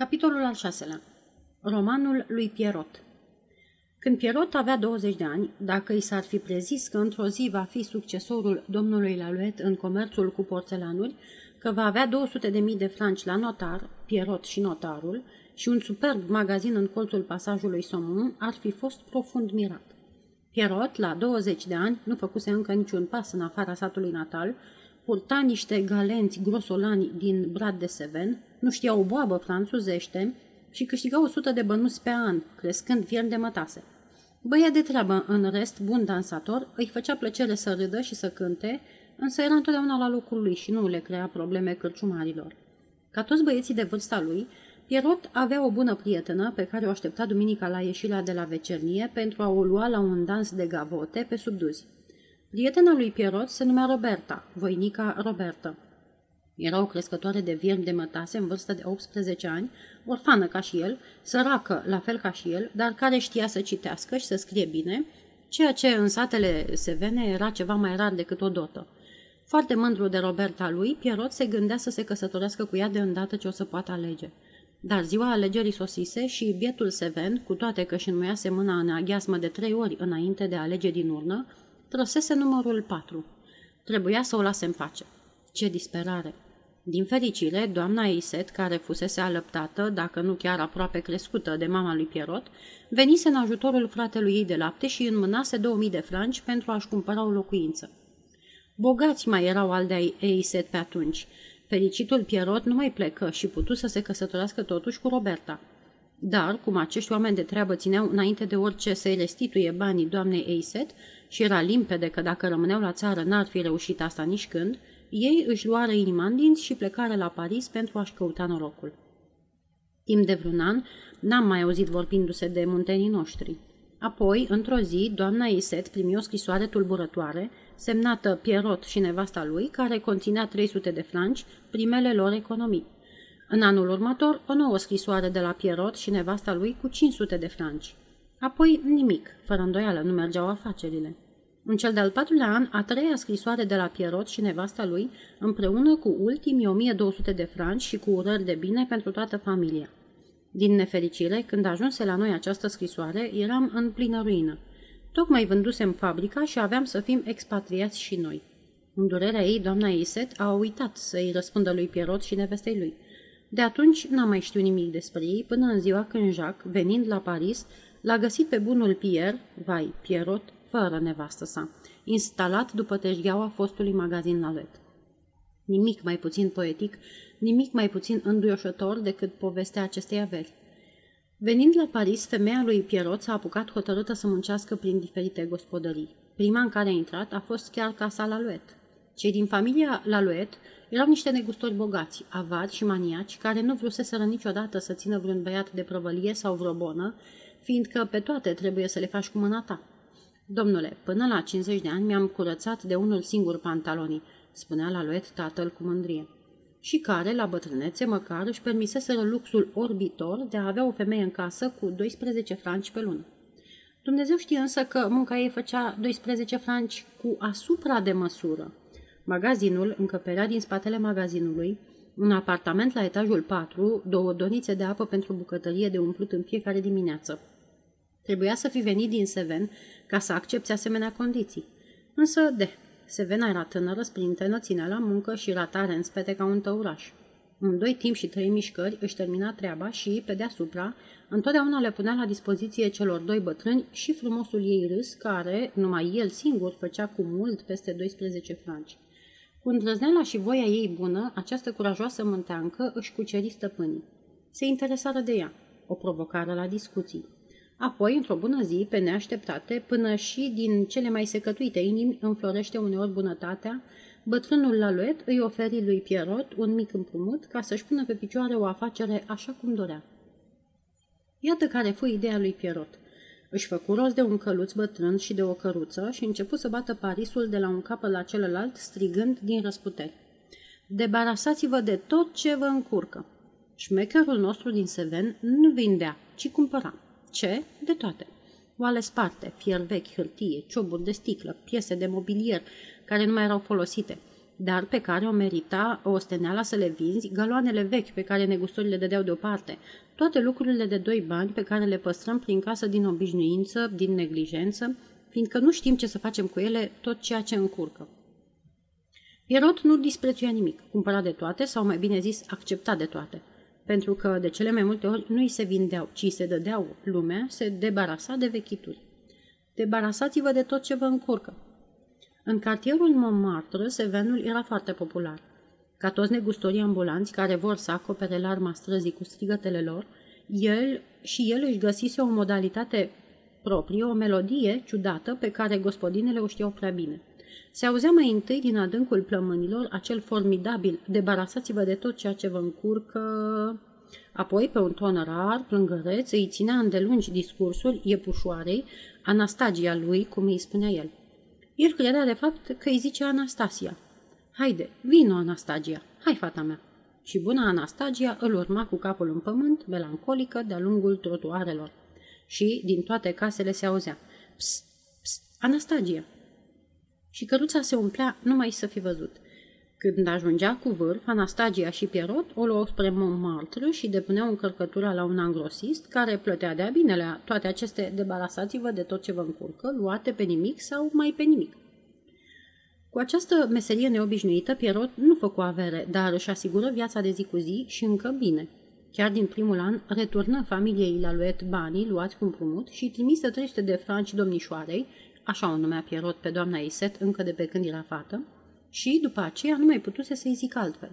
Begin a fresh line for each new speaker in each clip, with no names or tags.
Capitolul al șaselea Romanul lui Pierrot Când Pierrot avea 20 de ani, dacă i s-ar fi prezis că într-o zi va fi succesorul domnului Laluet în comerțul cu porțelanuri, că va avea 200 de mii de franci la notar, Pierrot și notarul, și un superb magazin în colțul pasajului Somun, ar fi fost profund mirat. Pierrot, la 20 de ani, nu făcuse încă niciun pas în afara satului natal, purta niște galenți grosolani din brad de seven, nu știa o boabă franțuzește și câștiga 100 de bănuți pe an, crescând fier de mătase. Băia de treabă, în rest, bun dansator, îi făcea plăcere să râdă și să cânte, însă era întotdeauna la locul lui și nu le crea probleme cârciumarilor. Ca toți băieții de vârsta lui, Pierrot avea o bună prietenă pe care o aștepta duminica la ieșirea de la vecernie pentru a o lua la un dans de gavote pe subduzi. Prietena lui Pierrot se numea Roberta, voinica Roberta. Era o crescătoare de viermi de mătase în vârstă de 18 ani, orfană ca și el, săracă la fel ca și el, dar care știa să citească și să scrie bine, ceea ce în satele sevene era ceva mai rar decât o dotă. Foarte mândru de Roberta lui, Pierrot se gândea să se căsătorească cu ea de îndată ce o să poată alege. Dar ziua alegerii sosise și bietul Seven, cu toate că își înmuiase mâna în aghiasmă de trei ori înainte de a alege din urnă, trăsese numărul patru. Trebuia să o lase în pace. Ce disperare! Din fericire, doamna Iset, care fusese alăptată, dacă nu chiar aproape crescută de mama lui Pierrot, venise în ajutorul fratelui ei de lapte și înmânase 2000 de franci pentru a-și cumpăra o locuință. Bogați mai erau al de Eiset pe atunci. Fericitul Pierrot nu mai plecă și putu să se căsătorească totuși cu Roberta. Dar, cum acești oameni de treabă țineau înainte de orice să-i restituie banii doamnei Eiset și era limpede că dacă rămâneau la țară n-ar fi reușit asta nici când, ei își luară inima în dinți și plecare la Paris pentru a-și căuta norocul. Timp de vreun an, n-am mai auzit vorbindu-se de muntenii noștri. Apoi, într-o zi, doamna Iset primi o scrisoare tulburătoare, semnată Pierrot și nevasta lui, care conținea 300 de franci, primele lor economii. În anul următor, o nouă scrisoare de la Pierrot și nevasta lui cu 500 de franci. Apoi nimic, fără îndoială, nu mergeau afacerile. În cel de-al patrulea an, a treia scrisoare de la Pierrot și nevasta lui, împreună cu ultimii 1200 de franci și cu urări de bine pentru toată familia. Din nefericire, când ajunse la noi această scrisoare, eram în plină ruină. Tocmai vândusem fabrica și aveam să fim expatriați și noi. În durerea ei, doamna Iset a uitat să-i răspundă lui Pierrot și nevestei lui. De atunci n-am mai știut nimic despre ei până în ziua când Jacques, venind la Paris, l-a găsit pe bunul Pierre, vai, Pierrot, fără nevastă sa, instalat după teșgheaua fostului magazin Lavet. Nimic mai puțin poetic, nimic mai puțin înduioșător decât povestea acestei averi. Venind la Paris, femeia lui Pierrot s-a apucat hotărâtă să muncească prin diferite gospodării. Prima în care a intrat a fost chiar casa Laluet. Cei din familia Laluet erau niște negustori bogați, avari și maniaci, care nu vruseseră niciodată să țină vreun băiat de prăvălie sau vreo bonă, fiindcă pe toate trebuie să le faci cu mâna ta. Domnule, până la 50 de ani mi-am curățat de unul singur pantalonii, spunea la Luet tatăl cu mândrie. Și care, la bătrânețe, măcar își permiseseră luxul orbitor de a avea o femeie în casă cu 12 franci pe lună. Dumnezeu știe însă că munca ei făcea 12 franci cu asupra de măsură. Magazinul, încăperea din spatele magazinului, un apartament la etajul 4, două donițe de apă pentru bucătărie de umplut în fiecare dimineață. Trebuia să fi venit din Seven ca să accepte asemenea condiții. Însă, de, Sevena era tânără, sprintenă, ținea la muncă și ratare în spete ca un tăuraș. În doi timp și trei mișcări își termina treaba și, pe deasupra, întotdeauna le punea la dispoziție celor doi bătrâni și frumosul ei râs, care, numai el singur, făcea cu mult peste 12 franci. Cu îndrăzneala și voia ei bună, această curajoasă mânteancă își cuceri stăpânii. Se interesară de ea, o provocare la discuții. Apoi, într-o bună zi, pe neașteptate, până și din cele mai secătuite inimi înflorește uneori bunătatea, bătrânul Laluet îi oferi lui Pierrot un mic împrumut ca să-și pună pe picioare o afacere așa cum dorea. Iată care fu ideea lui Pierrot. Își făcu rost de un căluț bătrân și de o căruță și începu să bată Parisul de la un capăt la celălalt, strigând din răsputeri. Debarasați-vă de tot ce vă încurcă. Șmecherul nostru din Seven nu vindea, ci cumpăra. Ce? De toate. Oale sparte, fier vechi, hârtie, cioburi de sticlă, piese de mobilier care nu mai erau folosite, dar pe care o merita o osteneala să le vinzi, galoanele vechi pe care negustorile dădeau deoparte, toate lucrurile de doi bani pe care le păstrăm prin casă din obișnuință, din neglijență, fiindcă nu știm ce să facem cu ele, tot ceea ce încurcă. Pierrot nu disprețuia nimic, cumpăra de toate sau mai bine zis accepta de toate, pentru că de cele mai multe ori nu îi se vindeau, ci se dădeau lumea, se debarasa de vechituri. Debarasați-vă de tot ce vă încurcă. În cartierul Montmartre, sevenul era foarte popular. Ca toți negustorii ambulanți care vor să acopere larma străzii cu strigătele lor, el și el își găsise o modalitate proprie, o melodie ciudată pe care gospodinele o știau prea bine. Se auzea mai întâi din adâncul plămânilor acel formidabil, debarasați-vă de tot ceea ce vă încurcă... Apoi, pe un ton rar, plângăreț, îi ținea îndelungi discursul iepușoarei, Anastagia lui, cum îi spunea el. El credea, de fapt, că îi zice Anastasia. Haide, vino, Anastagia, hai, fata mea. Și buna Anastagia îl urma cu capul în pământ, melancolică, de-a lungul trotuarelor. Și din toate casele se auzea. Psst, psst, Anastagia, și căruța se umplea numai să fi văzut. Când ajungea cu vârf, Anastagia și Pierrot o luau spre Montmartre și depuneau încărcătura la un angrosist care plătea de-a binele toate aceste debarasați-vă de tot ce vă încurcă, luate pe nimic sau mai pe nimic. Cu această meserie neobișnuită, Pierrot nu făcu avere, dar își asigură viața de zi cu zi și încă bine. Chiar din primul an, returnă familiei Laluet banii luați cu împrumut și trimisă 300 de franci domnișoarei, așa o numea Pierrot pe doamna Iset încă de pe când era fată, și după aceea nu mai putuse să-i zic altfel.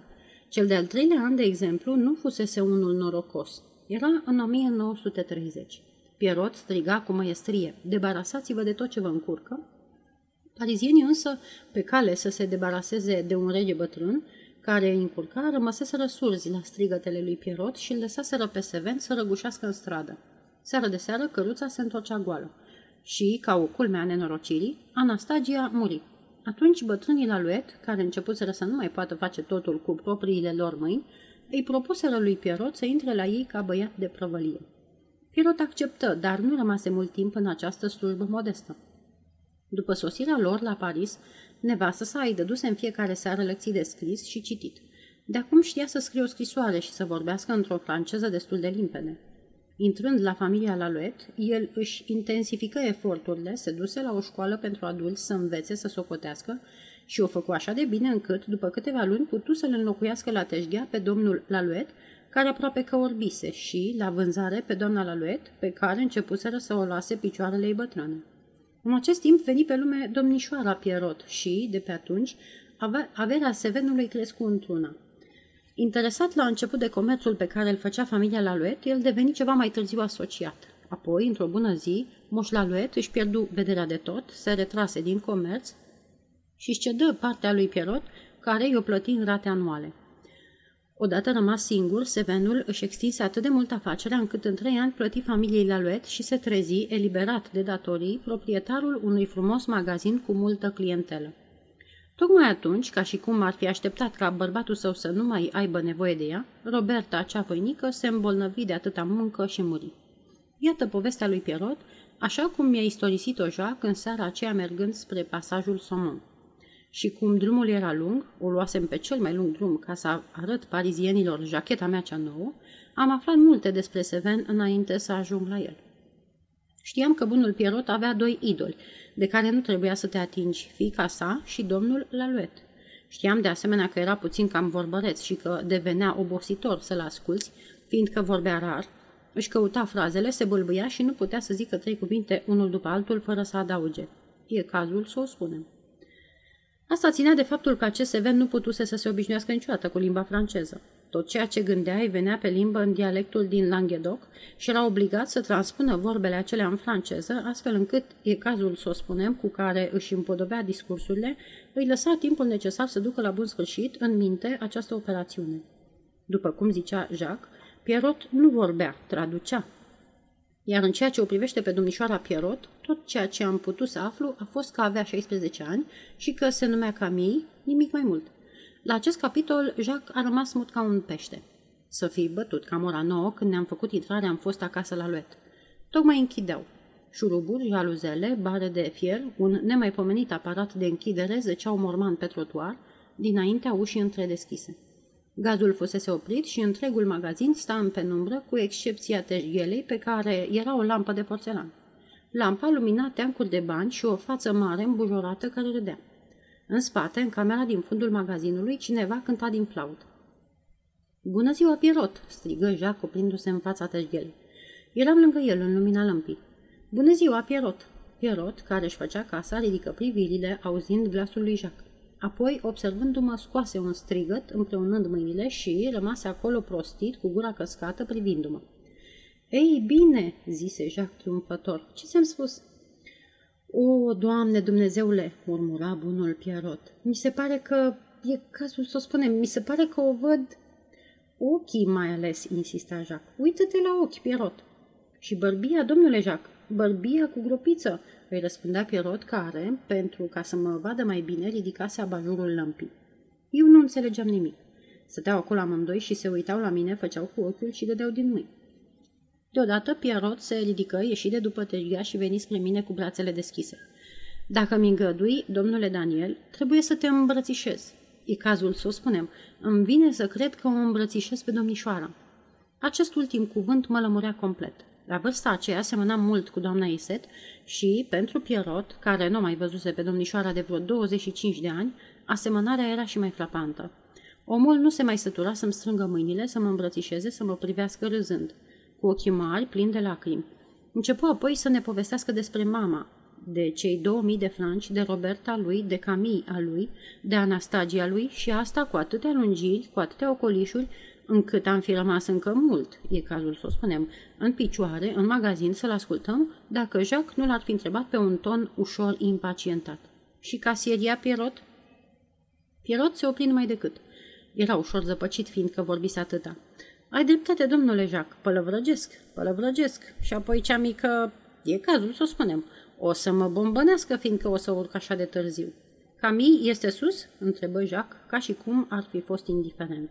Cel de-al treilea an, de exemplu, nu fusese unul norocos. Era în 1930. Pierrot striga cu măiestrie, debarasați-vă de tot ce vă încurcă. Parizienii însă, pe cale să se debaraseze de un rege bătrân, care îi încurca, rămăseseră surzi la strigătele lui Pierrot și îl lăsaseră pe Seven să răgușească în stradă. Seară de seară, căruța se întorcea goală și, ca o culme a nenorocirii, Anastagia muri. Atunci bătrânii la luet, care începuseră să nu mai poată face totul cu propriile lor mâini, îi propuseră lui Pierrot să intre la ei ca băiat de prăvălie. Pierrot acceptă, dar nu rămase mult timp în această slujbă modestă. După sosirea lor la Paris, nevastă sa îi dăduse în fiecare seară lecții de scris și citit. De acum știa să scrie o scrisoare și să vorbească într-o franceză destul de limpede. Intrând la familia Laluet, el își intensifică eforturile, se duse la o școală pentru adulți să învețe să socotească și o făcu așa de bine încât, după câteva luni, putu să-l înlocuiască la teșghea pe domnul Laluet, care aproape că orbise, și, la vânzare, pe doamna Laluet, pe care începuseră să o lase picioarele ei bătrâne. În acest timp veni pe lume domnișoara Pierrot și, de pe atunci, averea Sevenului crescu într-una. Interesat la început de comerțul pe care îl făcea familia Laluet, el deveni ceva mai târziu asociat. Apoi, într-o bună zi, Moș Laluet își pierdu vederea de tot, se retrase din comerț și își cedă partea lui Pierrot, care i-o plăti în rate anuale. Odată rămas singur, Sevenul își extinse atât de mult afacerea încât în trei ani plăti familiei Laluet și se trezi, eliberat de datorii, proprietarul unui frumos magazin cu multă clientelă. Tocmai atunci, ca și cum ar fi așteptat ca bărbatul său să nu mai aibă nevoie de ea, Roberta, cea voinică, se îmbolnăvi de atâta muncă și muri. Iată povestea lui Pierrot, așa cum mi-a istorisit-o Jacques în seara aceea mergând spre pasajul Somon. Și cum drumul era lung, o luasem pe cel mai lung drum ca să arăt parizienilor jacheta mea cea nouă, am aflat multe despre Seven înainte să ajung la el. Știam că bunul Pierrot avea doi idoli, de care nu trebuia să te atingi, fica sa și domnul Laluet. Știam de asemenea că era puțin cam vorbăreț și că devenea obositor să-l asculți, fiindcă vorbea rar, își căuta frazele, se bâlbâia și nu putea să zică trei cuvinte unul după altul fără să adauge. E cazul să o spunem. Asta ținea de faptul că acest seven nu putuse să se obișnuiască niciodată cu limba franceză. Tot ceea ce gândea îi venea pe limbă în dialectul din Languedoc și era obligat să transpună vorbele acelea în franceză, astfel încât, e cazul să o spunem, cu care își împodobea discursurile, îi lăsa timpul necesar să ducă la bun sfârșit în minte această operațiune. După cum zicea Jacques, Pierrot nu vorbea, traducea. Iar în ceea ce o privește pe domnișoara Pierrot, tot ceea ce am putut să aflu a fost că avea 16 ani și că se numea Camille, nimic mai mult. La acest capitol, Jacques a rămas mut ca un pește. Să fii bătut cam ora nouă, când ne-am făcut intrare, am fost acasă la luet. Tocmai închideau. Șuruburi, jaluzele, bare de fier, un nemaipomenit aparat de închidere zăceau morman pe trotuar, dinaintea ușii întredeschise. Gazul fusese oprit și întregul magazin sta în penumbră, cu excepția terghelei pe care era o lampă de porțelan. Lampa lumina teancuri de bani și o față mare îmbujorată care râdea. În spate, în camera din fundul magazinului, cineva cânta din flaut. Bună ziua, Pierot!" strigă Jacques, oprindu-se în fața terghelei. Eram lângă el, în lumina lămpii. Bună ziua, Pierot!" Pierot, care își făcea casa, ridică privirile, auzind glasul lui Jacques. Apoi, observându-mă, scoase un strigăt, împreunând mâinile și rămase acolo prostit, cu gura căscată, privindu-mă. Ei, bine, zise Jacques triumfător, ce ți-am spus? O, Doamne Dumnezeule, murmura bunul Pierrot, mi se pare că e cazul să o spunem, mi se pare că o văd ochii mai ales, insista Jacques. Uită-te la ochi, Pierrot. Și bărbia, domnule Jacques, bărbia cu gropiță, îi răspundea Pierrot care, pentru ca să mă vadă mai bine, ridicase abajurul lămpii. Eu nu înțelegeam nimic. Stăteau acolo amândoi și se uitau la mine, făceau cu ochiul și dădeau din mâini. Deodată Pierrot se ridică, ieși de după tăria și veni spre mine cu brațele deschise. Dacă mi îngădui, domnule Daniel, trebuie să te îmbrățișez. E cazul să o spunem. Îmi vine să cred că o îmbrățișez pe domnișoara. Acest ultim cuvânt mă lămurea complet. La vârsta aceea semănam mult cu doamna Iset și, pentru Pierrot, care nu mai văzuse pe domnișoara de vreo 25 de ani, asemănarea era și mai frapantă. Omul nu se mai sătura să-mi strângă mâinile, să mă îmbrățișeze, să mă privească râzând cu ochii mari, plini de lacrimi. Începu apoi să ne povestească despre mama, de cei 2000 de franci, de Roberta lui, de Camille a lui, de Anastagia lui și asta cu atâtea lungiri, cu atâtea ocolișuri, încât am fi rămas încă mult, e cazul să o spunem, în picioare, în magazin să-l ascultăm, dacă Jacques nu l-ar fi întrebat pe un ton ușor impacientat. Și casieria Pierrot? Pierrot se opri numai decât. Era ușor zăpăcit, fiindcă vorbise atâta. Ai dreptate, domnule Jacques, pălăvrăgesc, pălăvrăgesc. Și apoi cea mică, e cazul să o spunem, o să mă bombănească, fiindcă o să urc așa de târziu. Camille este sus?" întrebă Jacques, ca și cum ar fi fost indiferent.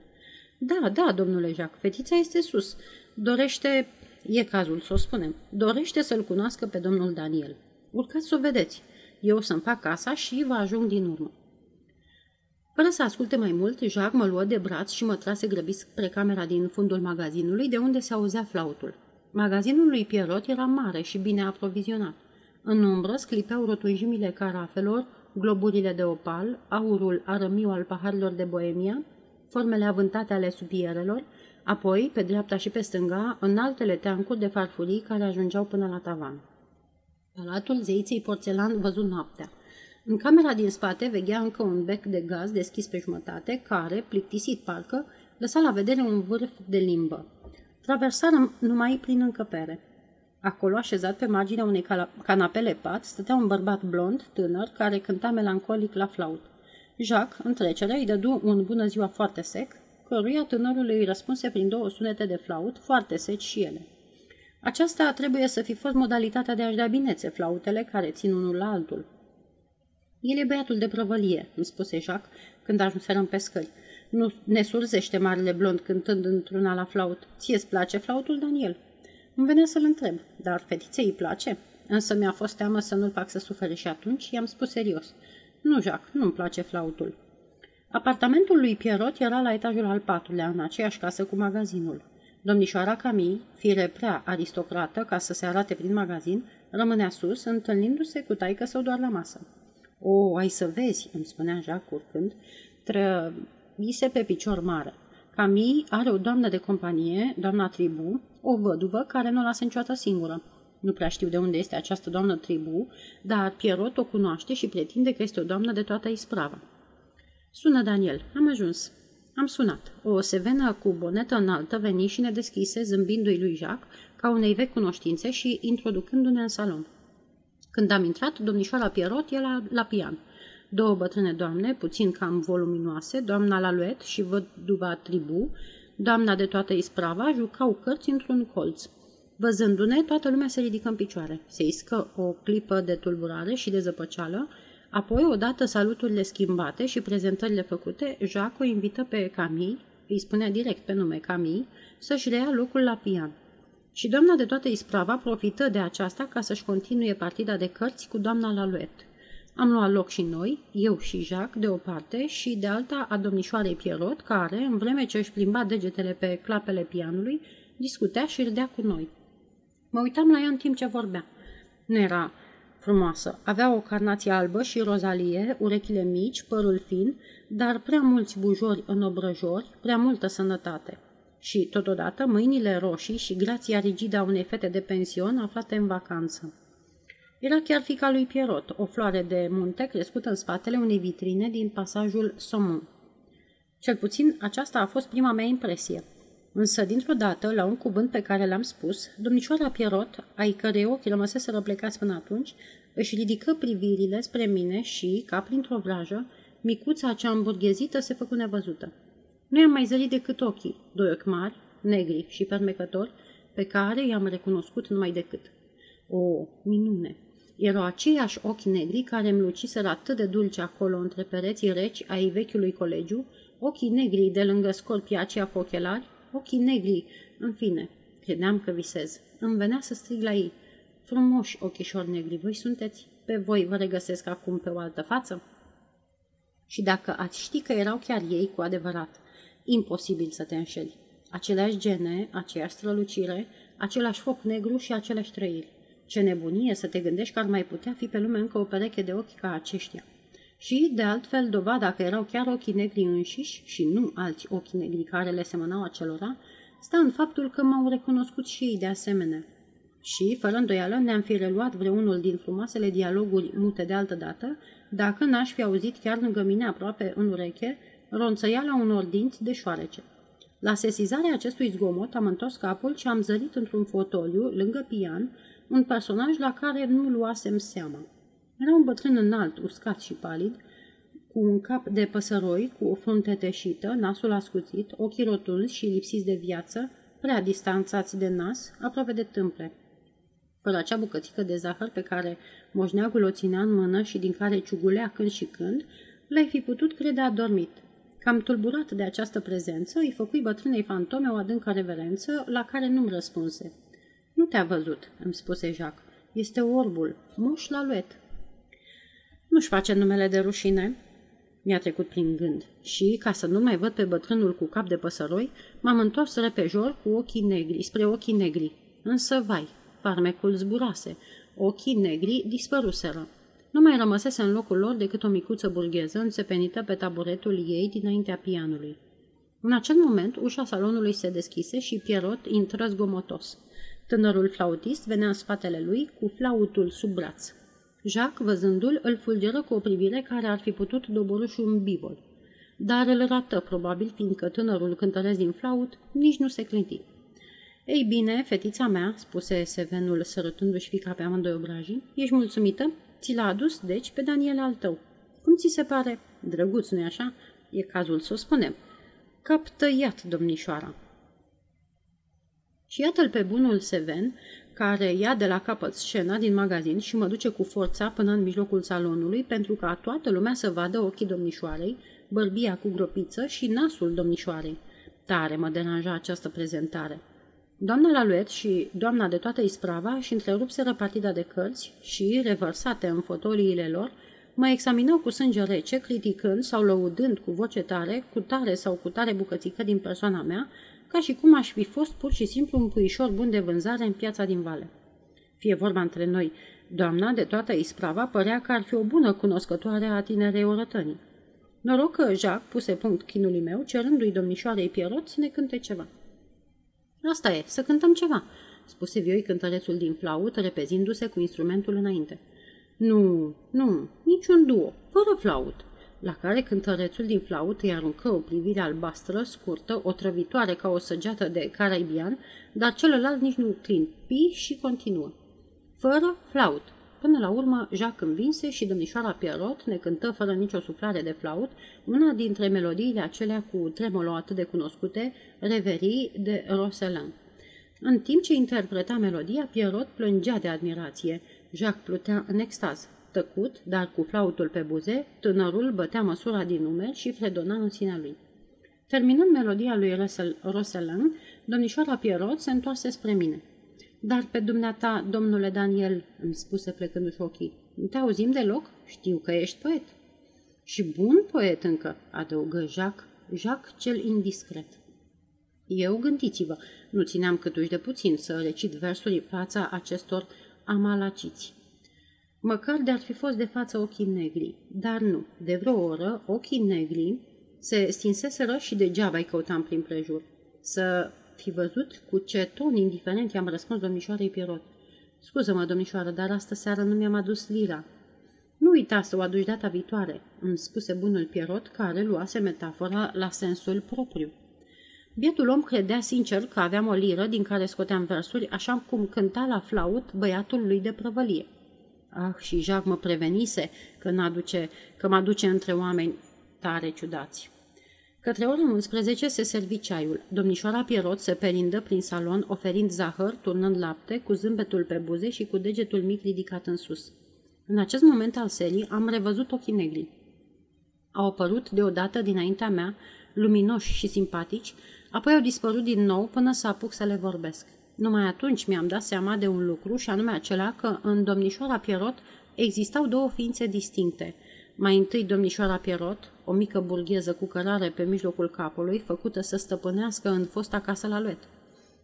Da, da, domnule Jacques, fetița este sus. Dorește, e cazul să o spunem, dorește să-l cunoască pe domnul Daniel. Urcați să o vedeți. Eu să-mi fac casa și vă ajung din urmă. Fără să asculte mai mult, Jacques mă luă de braț și mă trase grăbit spre camera din fundul magazinului, de unde se auzea flautul. Magazinul lui Pierrot era mare și bine aprovizionat. În umbră sclipeau rotunjimile carafelor, globurile de opal, aurul arămiu al paharilor de boemia, formele avântate ale supierelor, apoi, pe dreapta și pe stânga, în altele teancuri de farfurii care ajungeau până la tavan. Palatul zeiței porțelan văzut noaptea. În camera din spate veghea încă un bec de gaz deschis pe jumătate, care, plictisit parcă, lăsa la vedere un vârf de limbă. Traversarăm numai prin încăpere. Acolo, așezat pe marginea unei canapele pat, stătea un bărbat blond, tânăr, care cânta melancolic la flaut. Jacques, în trecere, îi dădu un bună ziua foarte sec, căruia tânărul îi răspunse prin două sunete de flaut, foarte seci și ele. Aceasta trebuie să fi fost modalitatea de a-și da binețe flautele care țin unul la altul. El e băiatul de prăvălie, îmi spuse Jacques când ajunserăm pe scări. Nu ne surzește marele blond cântând într-una la flaut. Ție-ți place flautul, Daniel? Îmi venea să-l întreb, dar fetiței îi place? Însă mi-a fost teamă să nu-l fac să sufere și atunci i-am spus serios. Nu, Jacques, nu-mi place flautul. Apartamentul lui Pierrot era la etajul al patrulea, în aceeași casă cu magazinul. Domnișoara Camille, fire prea aristocrată ca să se arate prin magazin, rămânea sus, întâlnindu-se cu taică său doar la masă. O, ai să vezi, îmi spunea Jacques urcând, trăvise pe picior mare. Camille are o doamnă de companie, doamna Tribu, o văduvă care nu o lasă niciodată singură. Nu prea știu de unde este această doamnă Tribu, dar Pierrot o cunoaște și pretinde că este o doamnă de toată isprava. Sună Daniel, am ajuns. Am sunat. O sevenă cu bonetă înaltă veni și ne deschise, zâmbindu-i lui Jacques, ca unei vechi cunoștințe și introducându-ne în salon. Când am intrat, domnișoara Pierrot era la pian. Două bătrâne doamne, puțin cam voluminoase, doamna Laluet și văduva Tribu, doamna de toată isprava, jucau cărți într-un colț. Văzându-ne, toată lumea se ridică în picioare. Se iscă o clipă de tulburare și de zăpăceală, apoi, odată saluturile schimbate și prezentările făcute, Jacques o invită pe Camille, îi spunea direct pe nume Camille, să-și rea locul la pian. Și doamna de toată isprava profită de aceasta ca să-și continue partida de cărți cu doamna Laluet. Am luat loc și noi, eu și Jacques, de o parte, și de alta a domnișoarei Pierrot, care, în vreme ce își plimba degetele pe clapele pianului, discutea și râdea cu noi. Mă uitam la ea în timp ce vorbea. Nu era frumoasă. Avea o carnație albă și rozalie, urechile mici, părul fin, dar prea mulți bujori în obrăjori, prea multă sănătate. Și, totodată, mâinile roșii și grația rigidă a unei fete de pension aflate în vacanță. Era chiar fica lui Pierrot, o floare de munte crescută în spatele unei vitrine din pasajul Somon. Cel puțin aceasta a fost prima mea impresie. Însă, dintr-o dată, la un cuvânt pe care l-am spus, domnișoara Pierrot, ai cărei ochi rămăseseră plecați până atunci, își ridică privirile spre mine și, ca printr-o vrajă, micuța cea îmburghezită se făcu nevăzută. Nu i-am mai zărit decât ochii, doi ochi mari, negri și fermecători, pe care i-am recunoscut numai decât. O, minune! Erau aceiași ochi negri care îmi luciseră atât de dulce acolo între pereții reci ai vechiului colegiu, ochii negri de lângă scorpia aceea cu ochelari, ochii negri, în fine. Credeam că visez. Îmi venea să strig la ei. Frumoși ochișori negri, voi sunteți? Pe voi vă regăsesc acum pe o altă față? Și dacă ați ști că erau chiar ei cu adevărat, imposibil să te înșeli. Aceleași gene, aceeași strălucire, același foc negru și aceleași trăiri. Ce nebunie să te gândești că ar mai putea fi pe lume încă o pereche de ochi ca aceștia. Și, de altfel, dovada că erau chiar ochii negri înșiși și nu alți ochi negri care le semănau acelora, stă în faptul că m-au recunoscut și ei de asemenea. Și, fără îndoială, ne-am fi reluat vreunul din frumoasele dialoguri mute de altă dată, dacă n-aș fi auzit chiar lângă mine aproape în ureche ronțăiala unor dinți de șoarece. La sesizarea acestui zgomot am întors capul și am zărit într-un fotoliu, lângă pian, un personaj la care nu luasem seama. Era un bătrân înalt, uscat și palid, cu un cap de păsăroi, cu o frunte teșită, nasul ascuțit, ochii rotunzi și lipsiți de viață, prea distanțați de nas, aproape de tâmple. Fără acea bucățică de zahăr pe care moșneagul o ținea în mână și din care ciugulea când și când, l-ai fi putut crede adormit. Cam tulburat de această prezență, îi făcui bătrânei fantome o adâncă reverență, la care nu-mi răspunse. Nu te-a văzut," îmi spuse Jacques. Este orbul, moș la luet." Nu-și face numele de rușine?" Mi-a trecut prin gând și, ca să nu mai văd pe bătrânul cu cap de păsăroi, m-am întors repejor cu ochii negri, spre ochii negri. Însă, vai, farmecul zburase. Ochii negri dispăruseră. Nu mai rămăsese în locul lor decât o micuță burgheză înțepenită pe taburetul ei dinaintea pianului. În acel moment, ușa salonului se deschise și Pierrot intră zgomotos. Tânărul flautist venea în spatele lui cu flautul sub braț. Jacques, văzându-l, îl fulgeră cu o privire care ar fi putut dobori și un bivol. Dar îl rată, probabil, fiindcă tânărul cântăresc din flaut nici nu se clinti. Ei bine, fetița mea, spuse Sevenul sărătându-și fica pe amândoi obrajii, ești mulțumită? Ți l-a adus, deci, pe Daniel al tău. Cum ți se pare? Drăguț, nu-i așa? E cazul să o spunem. Cap tăiat, domnișoara. Și iată-l pe bunul Seven, care ia de la capăt scena din magazin și mă duce cu forța până în mijlocul salonului pentru ca toată lumea să vadă ochii domnișoarei, bărbia cu gropiță și nasul domnișoarei. Tare mă deranja această prezentare. Doamna Laluet și doamna de toată isprava își întrerupseră partida de cărți și, revărsate în fotoliile lor, mă examinau cu sânge rece, criticând sau lăudând cu voce tare, cu tare sau cu tare bucățică din persoana mea, ca și cum aș fi fost pur și simplu un puișor bun de vânzare în piața din vale. Fie vorba între noi, doamna de toată isprava părea că ar fi o bună cunoscătoare a tinerei orătănii. Noroc că Jacques puse punct chinului meu, cerându-i domnișoarei Pierrot să ne cânte ceva. Asta e, să cântăm ceva, spuse vioi cântărețul din flaut, repezindu-se cu instrumentul înainte. Nu, nu, niciun duo, fără flaut, la care cântărețul din flaut îi aruncă o privire albastră, scurtă, otrăvitoare ca o săgeată de caraibian, dar celălalt nici nu climpi și continuă. Fără flaut. Până la urmă, Jacques învinse și domnișoara Pierrot ne cântă fără nicio suflare de flaut una dintre melodiile acelea cu tremolo atât de cunoscute, Reverii de Roselin. În timp ce interpreta melodia, Pierrot plângea de admirație. Jacques plutea în extaz. Tăcut, dar cu flautul pe buze, tânărul bătea măsura din numeri și fredona în sinea lui. Terminând melodia lui Roselin, domnișoara Pierrot se întoarse spre mine. Dar pe dumneata, domnule Daniel, îmi spuse plecându-și ochii, Nu te auzim deloc? Știu că ești poet. Și bun poet încă, adăugă Jacques, Jacques cel indiscret. Eu, gândiți-vă, nu țineam câtuși de puțin să recit versuri în fața acestor amalaciți. Măcar de-ar fi fost de față ochii negri, dar nu. De vreo oră, ochii negri se stinseseră și degeaba îi căutam prin prejur. Să fi văzut cu ce ton indiferent i-am răspuns domnișoarei Pierot. Scuză-mă, domnișoară, dar astă seară nu mi-am adus lira. Nu uita să o aduci data viitoare, îmi spuse bunul Pierot, care luase metafora la sensul propriu. Bietul om credea sincer că aveam o liră din care scoteam versuri, așa cum cânta la flaut băiatul lui de prăvălie. Ah, și Jacques mă prevenise că, aduce, că mă aduce între oameni tare ciudați. Către ora 11 se servi ceaiul. Domnișoara Pierot se perindă prin salon, oferind zahăr, turnând lapte, cu zâmbetul pe buze și cu degetul mic ridicat în sus. În acest moment al serii am revăzut ochii negri. Au apărut deodată dinaintea mea, luminoși și simpatici, apoi au dispărut din nou până să apuc să le vorbesc. Numai atunci mi-am dat seama de un lucru și anume acela că în domnișoara Pierot existau două ființe distincte. Mai întâi domnișoara Pierot, o mică burgheză cu cărare pe mijlocul capului, făcută să stăpânească în fosta casă la luet.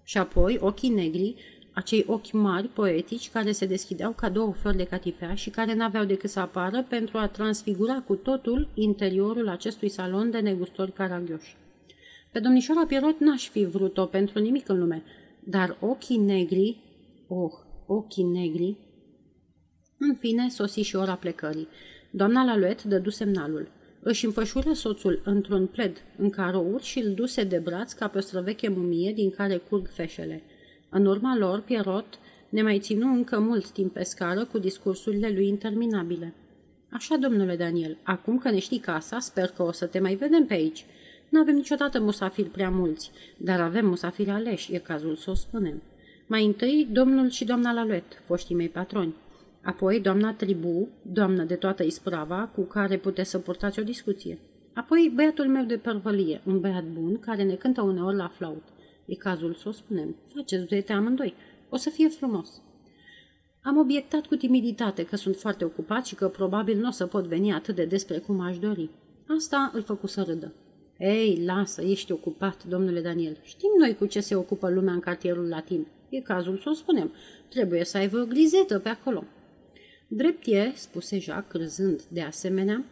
Și apoi ochii negri, acei ochi mari, poetici, care se deschideau ca două flori de catifea și care n-aveau decât să apară pentru a transfigura cu totul interiorul acestui salon de negustori caragioși. Pe domnișoara Pierot n-aș fi vrut-o pentru nimic în lume, dar ochii negri, oh, ochii negri... În fine, sosi și ora plecării. Doamna Laluet dădu semnalul. Își înfășură soțul într-un pled în carouri și îl duse de braț ca pe o străveche mumie din care curg feșele. În urma lor, Pierrot ne mai ținu încă mult timp pe scară cu discursurile lui interminabile. Așa, domnule Daniel, acum că ne știi casa, sper că o să te mai vedem pe aici. Nu avem niciodată musafiri prea mulți, dar avem musafiri aleși, e cazul să o spunem. Mai întâi, domnul și doamna Laluet, foștii mei patroni. Apoi, doamna Tribu, doamnă de toată isprava, cu care puteți să purtați o discuție. Apoi, băiatul meu de pervălie, un băiat bun, care ne cântă uneori la flaut. E cazul să o spunem. Faceți duete amândoi. O să fie frumos. Am obiectat cu timiditate că sunt foarte ocupat și că probabil nu o să pot veni atât de despre cum aș dori. Asta îl făcu să râdă. Ei, lasă, ești ocupat, domnule Daniel. Știm noi cu ce se ocupă lumea în cartierul latin. E cazul să o spunem. Trebuie să aibă o grizetă pe acolo. Drept e, spuse Jacques, râzând de asemenea,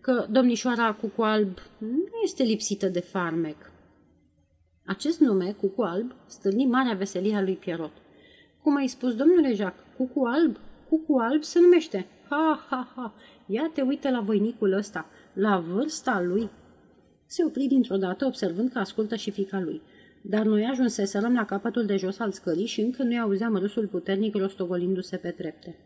că domnișoara Cucu Alb nu este lipsită de farmec. Acest nume, Cucu Alb, stârni marea veselie a lui Pierrot. Cum ai spus, domnule Jacques, Cucu Alb? Cucu Alb se numește. Ha, ha, ha, ia te uită la voinicul ăsta, la vârsta lui. Se opri dintr-o dată, observând că ascultă și fica lui. Dar noi ajunseserăm la capătul de jos al scării și încă nu-i auzeam râsul puternic rostogolindu-se pe trepte.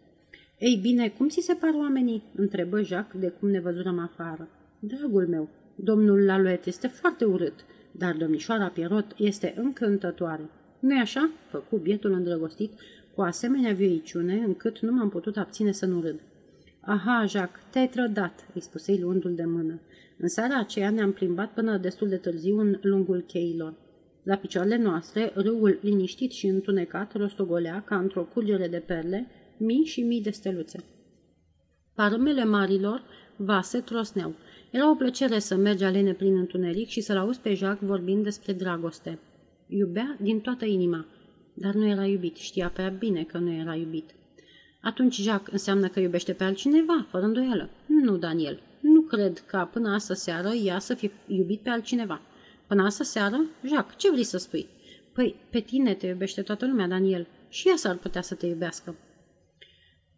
Ei bine, cum ți se par oamenii?" întrebă Jacques de cum ne văzurăm afară. Dragul meu, domnul Laluet este foarte urât, dar domnișoara Pierrot este încântătoare. Nu-i așa?" făcu bietul îndrăgostit cu asemenea vieiciune încât nu m-am putut abține să nu râd. Aha, Jacques, te-ai trădat," îi spuse luându-l de mână. În seara aceea ne-am plimbat până destul de târziu în lungul cheilor. La picioarele noastre, râul liniștit și întunecat rostogolea ca într-o curgere de perle, mii și mii de steluțe. Parâmele marilor vase trosneau. Era o plăcere să mergi alene prin întuneric și să-l auzi pe Jacques vorbind despre dragoste. Iubea din toată inima, dar nu era iubit, știa prea bine că nu era iubit. Atunci Jacques înseamnă că iubește pe altcineva, fără îndoială. Nu, Daniel, nu cred ca până astă seară ea să fi iubit pe altcineva. Până astă seară? Jacques, ce vrei să spui? Păi, pe tine te iubește toată lumea, Daniel. Și ea s-ar putea să te iubească.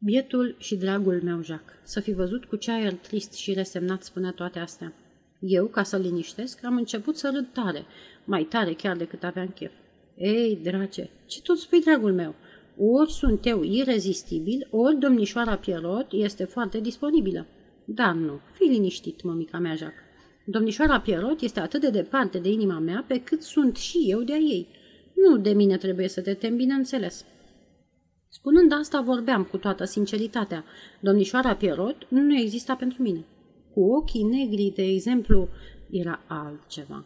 Bietul și dragul meu, Jacques, să fi văzut cu ce aer trist și resemnat spunea toate astea. Eu, ca să liniștesc, am început să râd tare, mai tare chiar decât aveam chef. Ei, drage, ce tot spui, dragul meu? Ori sunt eu irezistibil, ori domnișoara Pierrot este foarte disponibilă. Dar nu, fii liniștit, mămica mea, Jacques. Domnișoara Pierrot este atât de departe de inima mea pe cât sunt și eu de a ei. Nu de mine trebuie să te tem, bineînțeles. Spunând asta, vorbeam cu toată sinceritatea. Domnișoara Pierrot nu exista pentru mine. Cu ochii negri, de exemplu, era altceva.